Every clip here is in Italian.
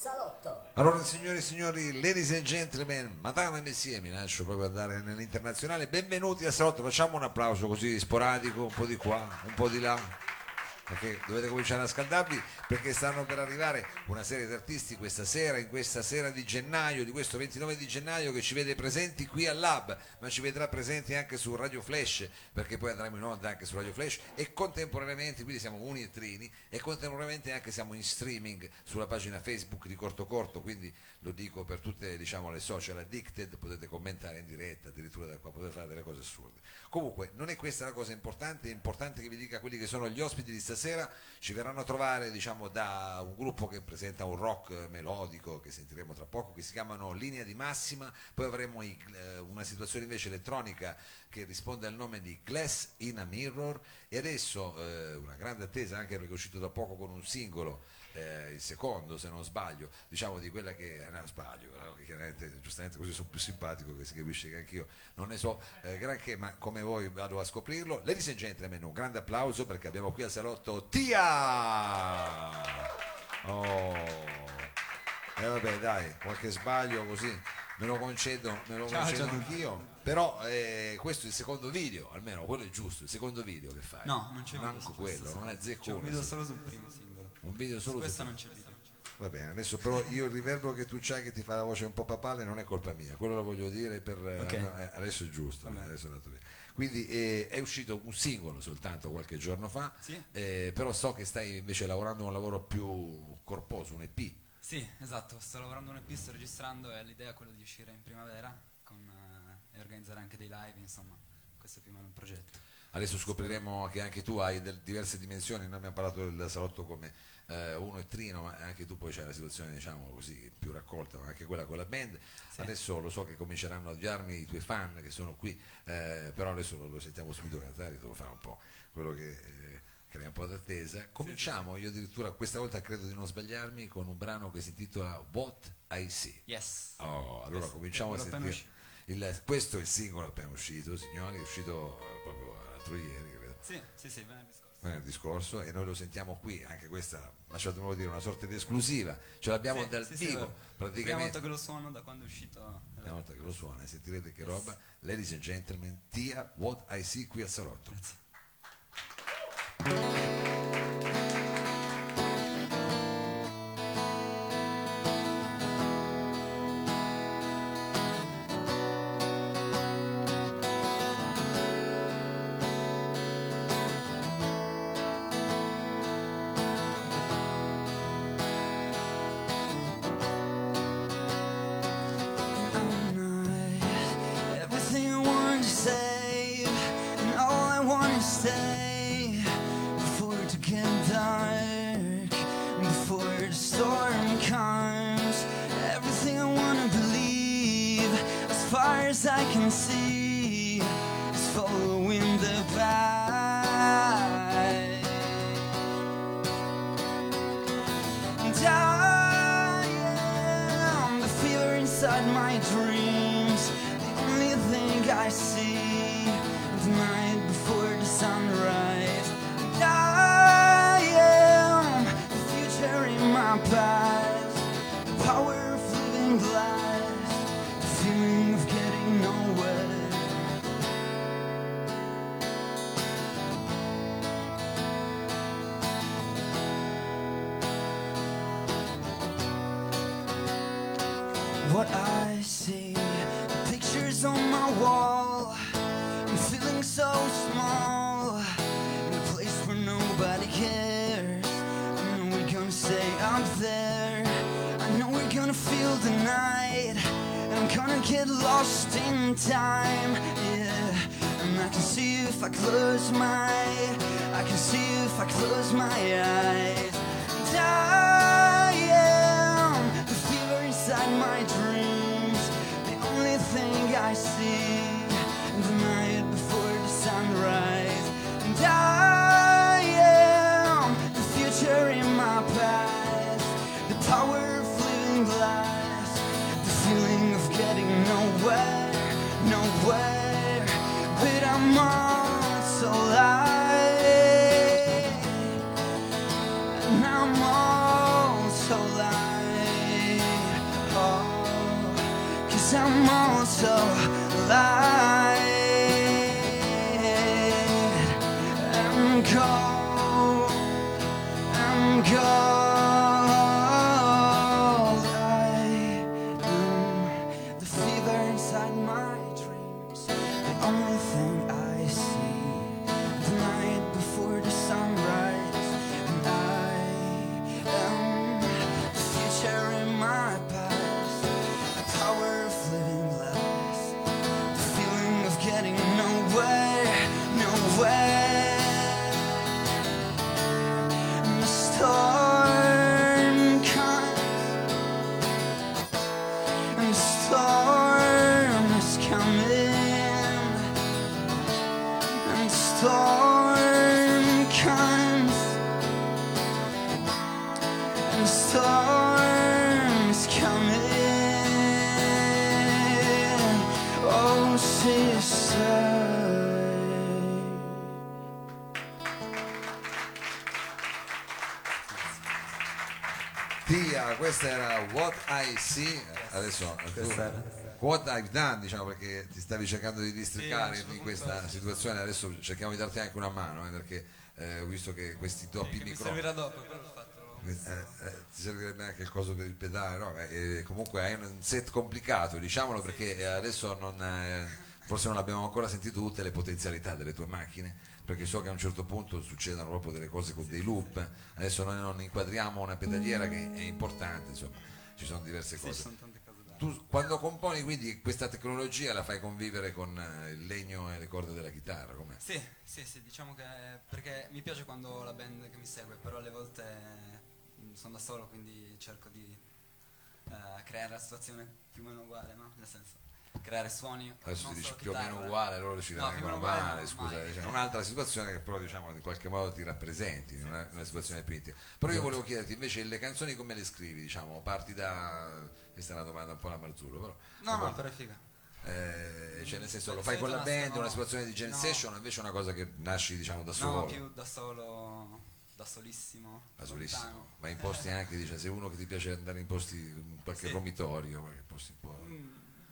salotto. Allora, signore e signori, ladies and gentlemen, madame e messie, mi lascio proprio andare nell'internazionale. Benvenuti a Salotto, facciamo un applauso così sporadico, un po' di qua, un po' di là. Perché dovete cominciare a scaldarvi perché stanno per arrivare una serie di artisti questa sera, in questa sera di gennaio, di questo 29 di gennaio che ci vede presenti qui al Lab, ma ci vedrà presenti anche su Radio Flash, perché poi andremo in onda anche su Radio Flash e contemporaneamente, quindi siamo uni e trini, e contemporaneamente anche siamo in streaming sulla pagina Facebook di Corto Corto, quindi lo dico per tutte diciamo, le social addicted, potete commentare in diretta, addirittura da qua potete fare delle cose assurde. Comunque, non è questa la cosa importante, è importante che vi dica quelli che sono gli ospiti di stasera, ci verranno a trovare diciamo, da un gruppo che presenta un rock melodico che sentiremo tra poco, che si chiamano Linea di Massima, poi avremo i, eh, una situazione invece elettronica che risponde al nome di Glass in a Mirror. E adesso eh, una grande attesa anche perché è uscito da poco con un singolo eh, il secondo se non sbaglio, diciamo di quella che no, sbaglio, no? chiaramente giustamente così sono più simpatico che si capisce che anch'io non ne so eh, granché, ma come voi vado a scoprirlo. Ladies and gentlemen, un grande applauso perché abbiamo qui al salotto Tia! Oh. E eh, vabbè dai, qualche sbaglio così me lo concedo, me lo Ciao, concedo ciao. anch'io. Però eh, questo è il secondo video, almeno quello è giusto, il secondo video che fai. No, non c'è Manco quello, non è C'è zecco. un video solo sul primo singolo. Un video solo su questo non c'è video. Va bene, adesso però io il riverbero che tu c'hai che ti fa la voce un po' papale non è colpa mia, quello lo voglio dire per Ok. eh, adesso è giusto, adesso è. Quindi eh, è uscito un singolo soltanto qualche giorno fa, Sì. eh, però so che stai invece lavorando un lavoro più corposo, un EP. Sì, esatto, sto lavorando un EP, sto registrando e l'idea è quella di uscire in primavera con, eh, e organizzare anche dei live, insomma, questo è più o meno il progetto. Adesso scopriremo che anche tu hai del- diverse dimensioni, noi abbiamo parlato del salotto come eh, uno e trino, ma anche tu poi c'è la situazione diciamo così più raccolta, ma anche quella con la band. Sì. Adesso lo so che cominceranno a odiarmi i tuoi fan che sono qui, eh, però adesso lo, lo sentiamo subito cantare, devo fare un po' quello che eh, crea un po' d'attesa. Cominciamo, io addirittura questa volta credo di non sbagliarmi, con un brano che si intitola What I See. Yes! Oh, allora Yes, cominciamo a sentire. Il- questo è il singolo appena uscito, signori, è uscito eh, proprio l'altro ieri, credo Sì, sì, sì, venerdì scorso. nel discorso e noi lo sentiamo qui, anche questa, lasciatemelo dire, una sorta di esclusiva, ce l'abbiamo Sì, dal sì, sì, vivo, è vero. Prima praticamente. volta che lo suono da quando è uscito. La prima volta che lo suona e sentirete che roba, ladies and gentlemen, Tia What I See qui al Salotto. I'm inside my dreams. The only thing I see the night get lost in time. Yeah, and I can see if I close my. I can see if I close my eyes. Am the fever inside my dreams. The only thing I see the night before the sunrise. And I nowhere, nowhere, but I'm also so light, and I'm also so light, oh, cause I'm also so light, I'm cold, I'm cold. Questa era What I See. Adesso. What I've Done, diciamo, perché ti stavi cercando di districare Sì, in questa situazione. Adesso cerchiamo di darti anche una mano, eh, perché eh, ho visto che questi doppi mi microfoni. Eh, eh, ti servirebbe anche il coso per il pedale, no? Eh, eh, comunque hai un set complicato, diciamolo perché adesso non, forse non abbiamo ancora sentito tutte le potenzialità delle tue macchine, perché so che a un certo punto succedono proprio delle cose con dei loop, adesso noi non inquadriamo una pedaliera che è importante, insomma, ci sono diverse cose. Tu quando componi quindi questa tecnologia la fai convivere con il legno e le corde della chitarra, com'è? Sì, sì, sì, diciamo che perché mi piace quando la band che mi segue, però alle volte sono da solo, quindi cerco di eh, creare la situazione più o meno uguale, no? Nel senso, creare suoni. Adesso dice solo più o meno uguale, loro ci No, rimangono male, scusa, mai. diciamo, un'altra situazione che però diciamo in qualche modo ti rappresenti, in una, una situazione più intima. Però io volevo chiederti invece le canzoni come le scrivi, diciamo, parti da questa è una domanda un po' alla Marzullo, però No, no, però è figa. eh, cioè nel senso lo Sì, fai con la band, no. una situazione di jam No. session, invece è una cosa che nasci diciamo da solo. No, più da solo, da solissimo. Da solissimo, lontano. ma in posti anche, dice, se uno che ti piace andare in posti, in qualche Sì. romitorio, qualche posti un po'. Mm,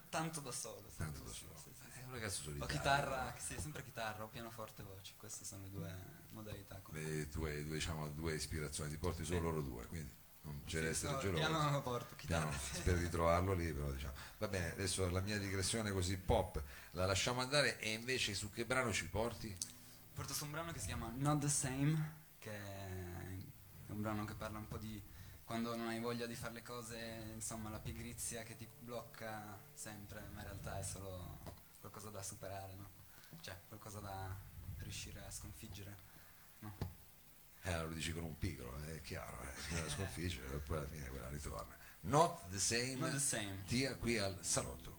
tanto da solo. Tanto da solo. sì, sì, sì. Eh, un ragazzo O solitario. chitarra, sì, sempre chitarra, o pianoforte, voce. Queste sono le due modalità. Le tue, due, diciamo, due ispirazioni, ti porti solo loro due, quindi non c'è da essere geloso. piano non lo porto, chitarra. Piano, spero di trovarlo lì, però diciamo. Va bene, adesso la mia digressione così pop la lasciamo andare e invece su che brano ci porti? Porto su un brano che si chiama Not the Same, che è un brano che parla un po' di quando non hai voglia di fare le cose, insomma, la pigrizia che ti blocca sempre, ma in realtà è solo qualcosa da superare, no? Cioè, qualcosa da riuscire a sconfiggere, no? Eh, lo dici con un pigro, è chiaro, eh, la sconfigge e poi alla fine quella ritorna. Not the same, Not the same. Tia qui al salotto.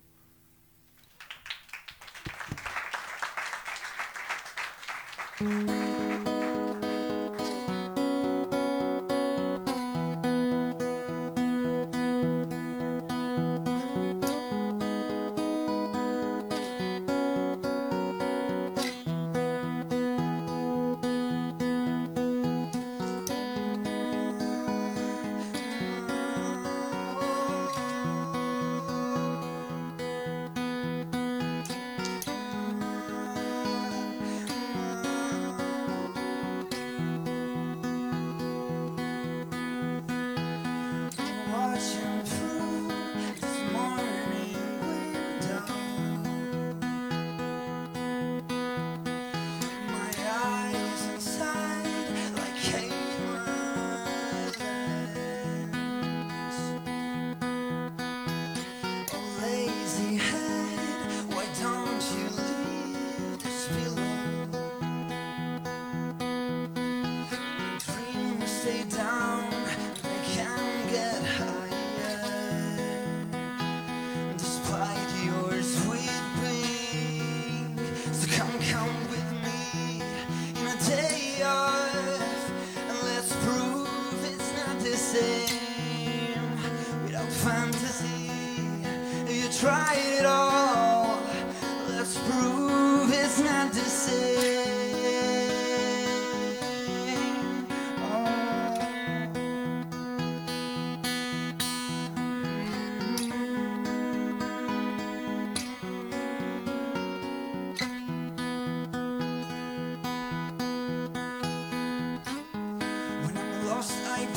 Watching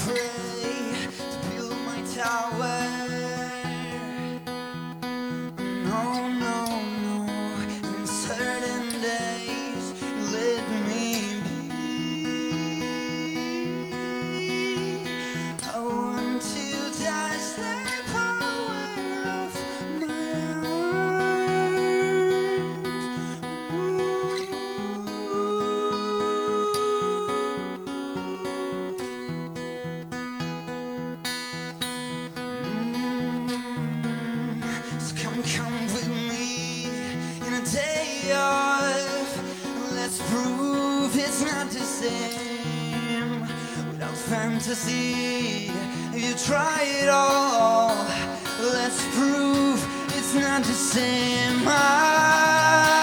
prayer. day off. Let's prove it's not the same. Without fantasy, you try it all. Let's prove it's not the same. I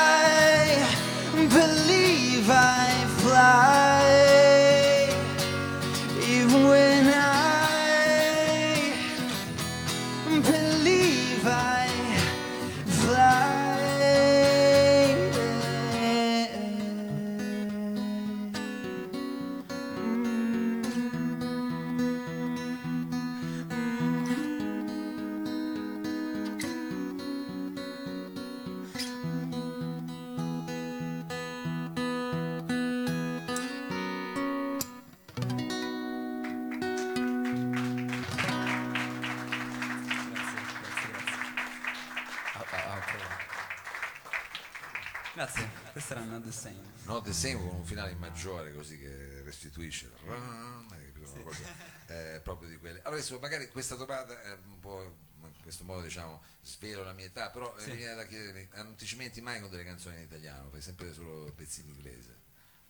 Grazie, questa era Not the Same. No, The Same con un finale in maggiore così che restituisce? Una cosa, eh, proprio di quelle. Allora adesso magari questa domanda è un po' in questo modo diciamo svelo la mia età, però eh, Sì. mi viene da chiedere, eh, non ti cimenti mai con delle canzoni in italiano, fai sempre solo pezzi in inglese.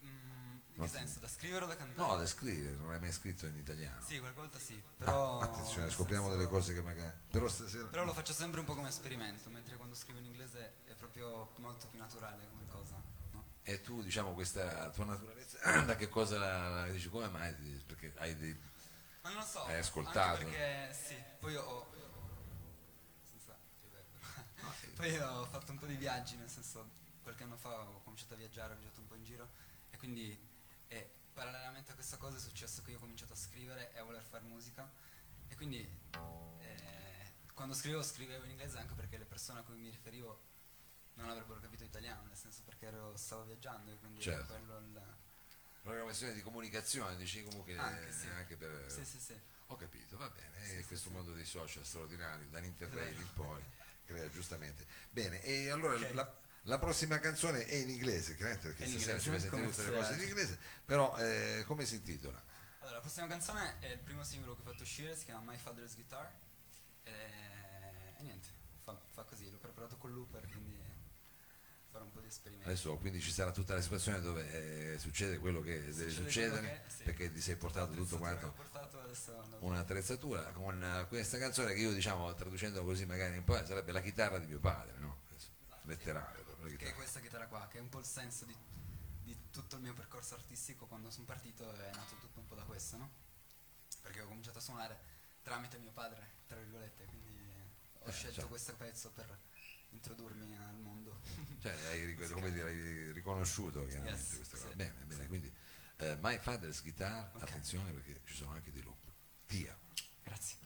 Mm, in che senso? Da scrivere o da cantare? No, da scrivere, non hai mai scritto in italiano. Sì, qualche volta sì, però... Ah, attenzione, scopriamo senso- delle cose che magari. Però stasera. Però lo faccio sempre un po' come esperimento, mentre quando scrivo in proprio molto più naturale come cosa, no? E tu, diciamo, questa tua naturalezza, da che cosa la, la dici? Come mai? Perché hai dei. Ma non lo so. Hai ascoltato? Perché sì, poi ho. Senza riverbero. poi ho fatto un po' di viaggi, nel senso, qualche anno fa ho cominciato a viaggiare, ho viaggiato un po' in giro e quindi eh, parallelamente a questa cosa è successo che io ho cominciato a scrivere e a voler fare musica e quindi eh, quando scrivevo scrivevo in inglese anche perché le persone a cui mi riferivo non avrebbero capito italiano, nel senso perché ero, stavo viaggiando e quindi era Certo. quello il... Proprio una questione di comunicazione, dici comunque Anche, sì. anche per. Sì, sì, sì. Ho capito, va bene, Sì, sì, questo mondo dei social straordinari, dall'interrail in poi, crea giustamente. Bene, e allora Ok. la, la prossima canzone è in inglese, chiaramente perché in stasera ci sentire tutte le cose in inglese, però eh, come si intitola? Allora, la prossima canzone è il primo singolo che ho fatto uscire, si chiama My Father's Guitar. E, e niente, fa, fa così, l'ho preparato con looper, quindi farò un po' di esperimenti. Adesso quindi ci sarà tutta la situazione dove eh, succede quello che deve Succede succedere, che- sì. perché ti sei portato tutto quanto portato un'attrezzatura con eh, questa canzone che io diciamo traducendo così magari un po' sarebbe la chitarra di mio padre, no? Letterale proprio, la Che è questa chitarra qua, che è un po' il senso di, di tutto il mio percorso artistico quando sono partito è nato tutto un po' da questo, no? Perché ho cominciato a suonare tramite mio padre, tra virgolette, quindi ho Eh, scelto certo. questo pezzo per introdurmi al mondo. Cioè, hai, dire, hai riconosciuto chiaramente Yes, questa sì, cosa. Bene, bene, sì. quindi eh, My Father's Guitar, Ok. attenzione perché ci sono anche dei loop. Via. Grazie.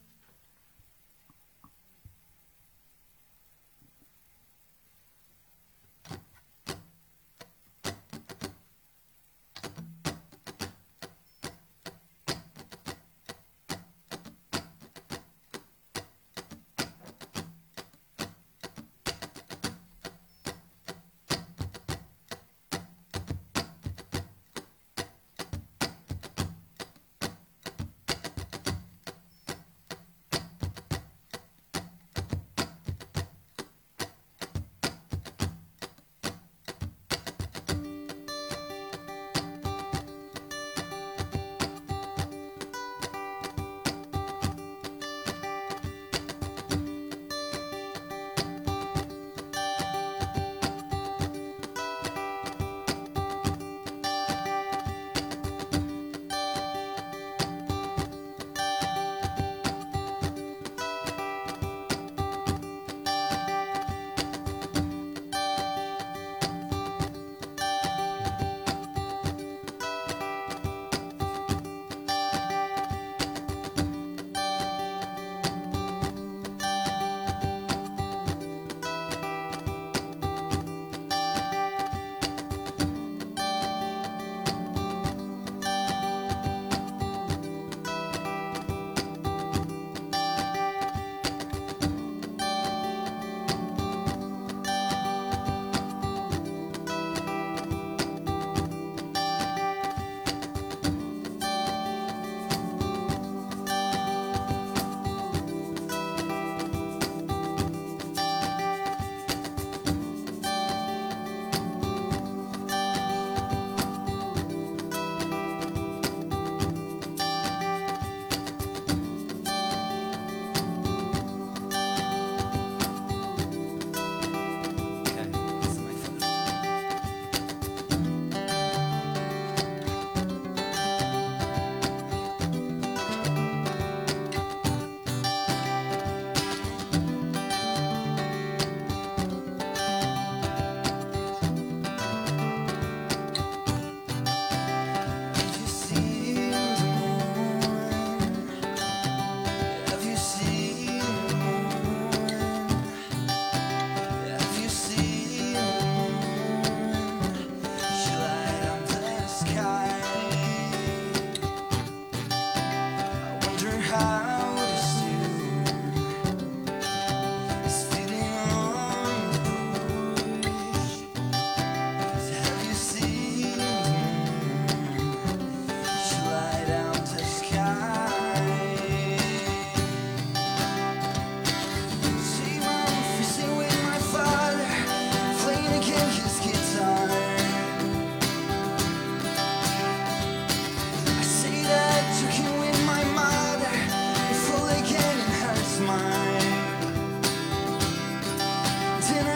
Mountain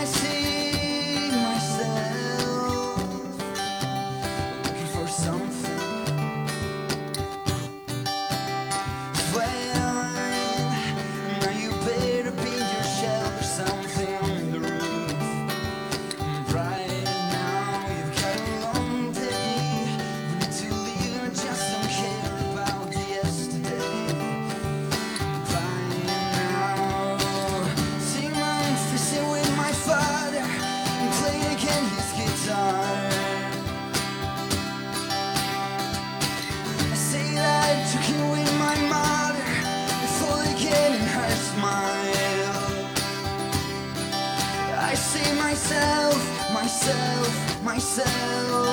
myself.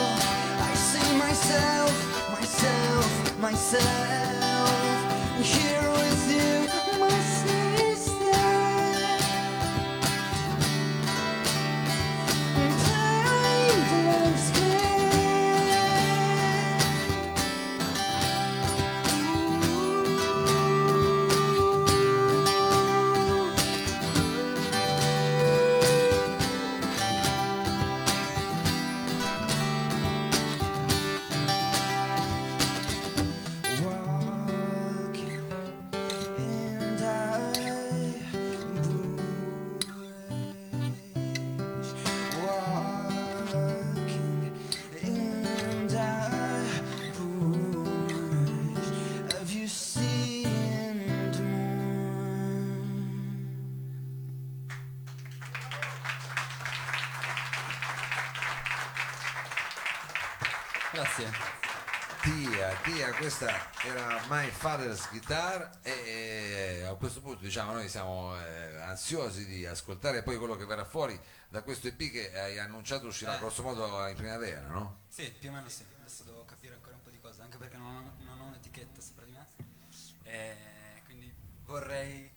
I say myself, myself, myself. Grazie. Tia, Tia, questa era My Father's Guitar e eh, a questo punto diciamo noi siamo eh, ansiosi di ascoltare poi quello che verrà fuori da questo EP che hai annunciato uscirà Eh. grosso modo in primavera, no? Sì, più o meno sì. Adesso devo capire ancora un po' di cose, anche perché non ho, non ho un'etichetta sopra di me. E quindi vorrei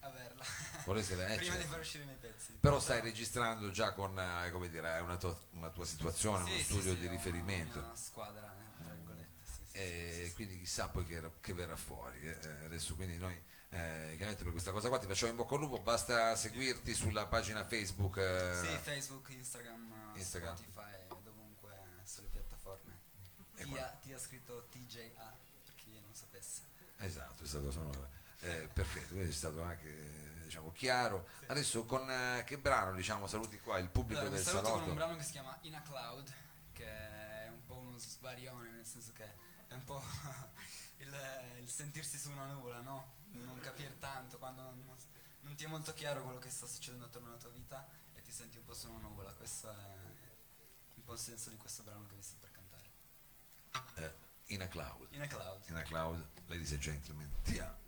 averla, eh, Prima certo. di far uscire i miei pezzi. Però stai registrando già con, eh, come dire, una tua, una tua situazione, Sì, uno sì, studio sì, di riferimento. Una squadra, eh, tra virgolette. E quindi chissà poi che, che verrà fuori eh, eh, adesso quindi noi eh, chiaramente per questa cosa qua ti facciamo in bocca al lupo basta seguirti sulla pagina Facebook Sì, Facebook, Instagram, Instagram. Spotify, dovunque sulle piattaforme. E Ti ha, ti ha scritto TJA, per chi non sapesse. esatto è stato sonoro eh, perfetto quindi è stato anche diciamo chiaro adesso con eh, che brano diciamo saluti qua il pubblico Allora, del saluto con salotto un brano che si chiama In a Cloud, che è un po' uno svarione, nel senso che è un po' il, il sentirsi su una nuvola, no? Non capire tanto, quando non, non ti è molto chiaro quello che sta succedendo attorno alla tua vita e ti senti un po' su una nuvola. Questo è un po' il senso di questo brano che vi sto per cantare. eh, in a cloud In a Cloud. in a cloud ladies and gentlemen Time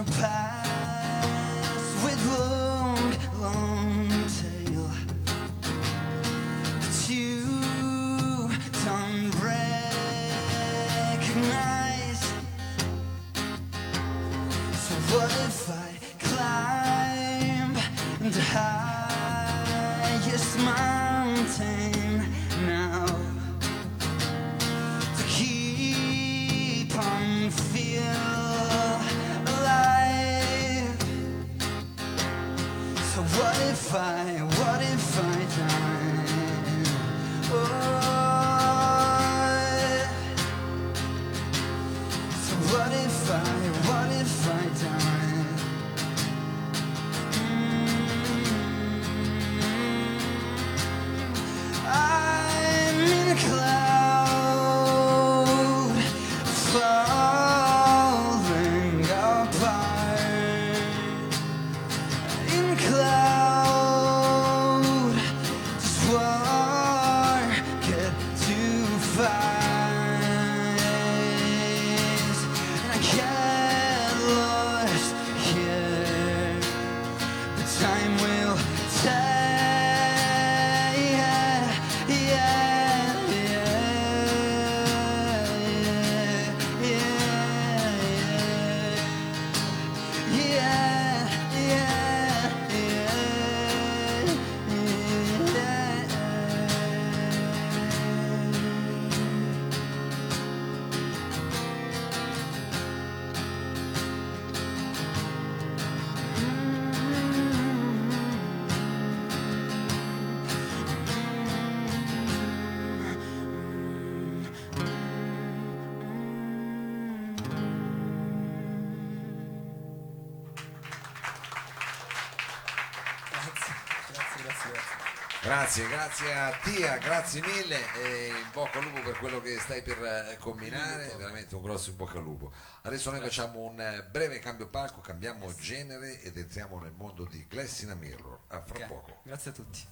a past grazie. Grazie, a Tia, grazie mille e in bocca al lupo per quello che stai per eh, combinare, veramente un grosso in bocca al lupo. Adesso noi facciamo un eh, breve cambio palco, cambiamo genere ed entriamo nel mondo di Glass in a Mirror. A fra Ok, poco. Grazie a tutti.